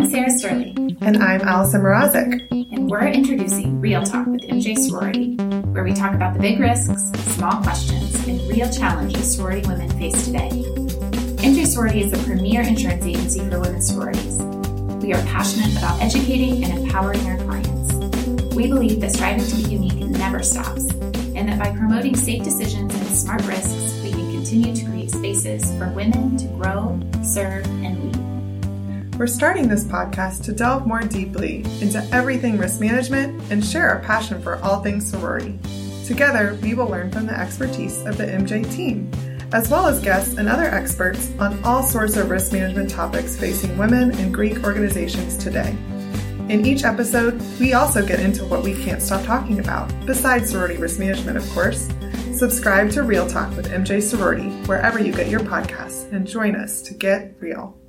I'm Sarah Sterling. And I'm Allison Mrazek. And we're introducing Real Talk with MJ Sorority, where we talk about the big risks, small questions, and real challenges sorority women face today. MJ Sorority is the premier insurance agency for women's sororities. We are passionate about educating and empowering our clients. We believe that striving to be unique never stops, and that by promoting safe decisions and smart risks, we can continue to create spaces for women to grow, serve, and. We're starting this podcast to delve more deeply into everything risk management and share our passion for all things sorority. Together, we will learn from the expertise of the MJ team, as well as guests and other experts on all sorts of risk management topics facing women and Greek organizations today. In each episode, we also get into what we can't stop talking about, besides sorority risk management, of course. Subscribe to Real Talk with MJ Sorority wherever you get your podcasts and join us to get real.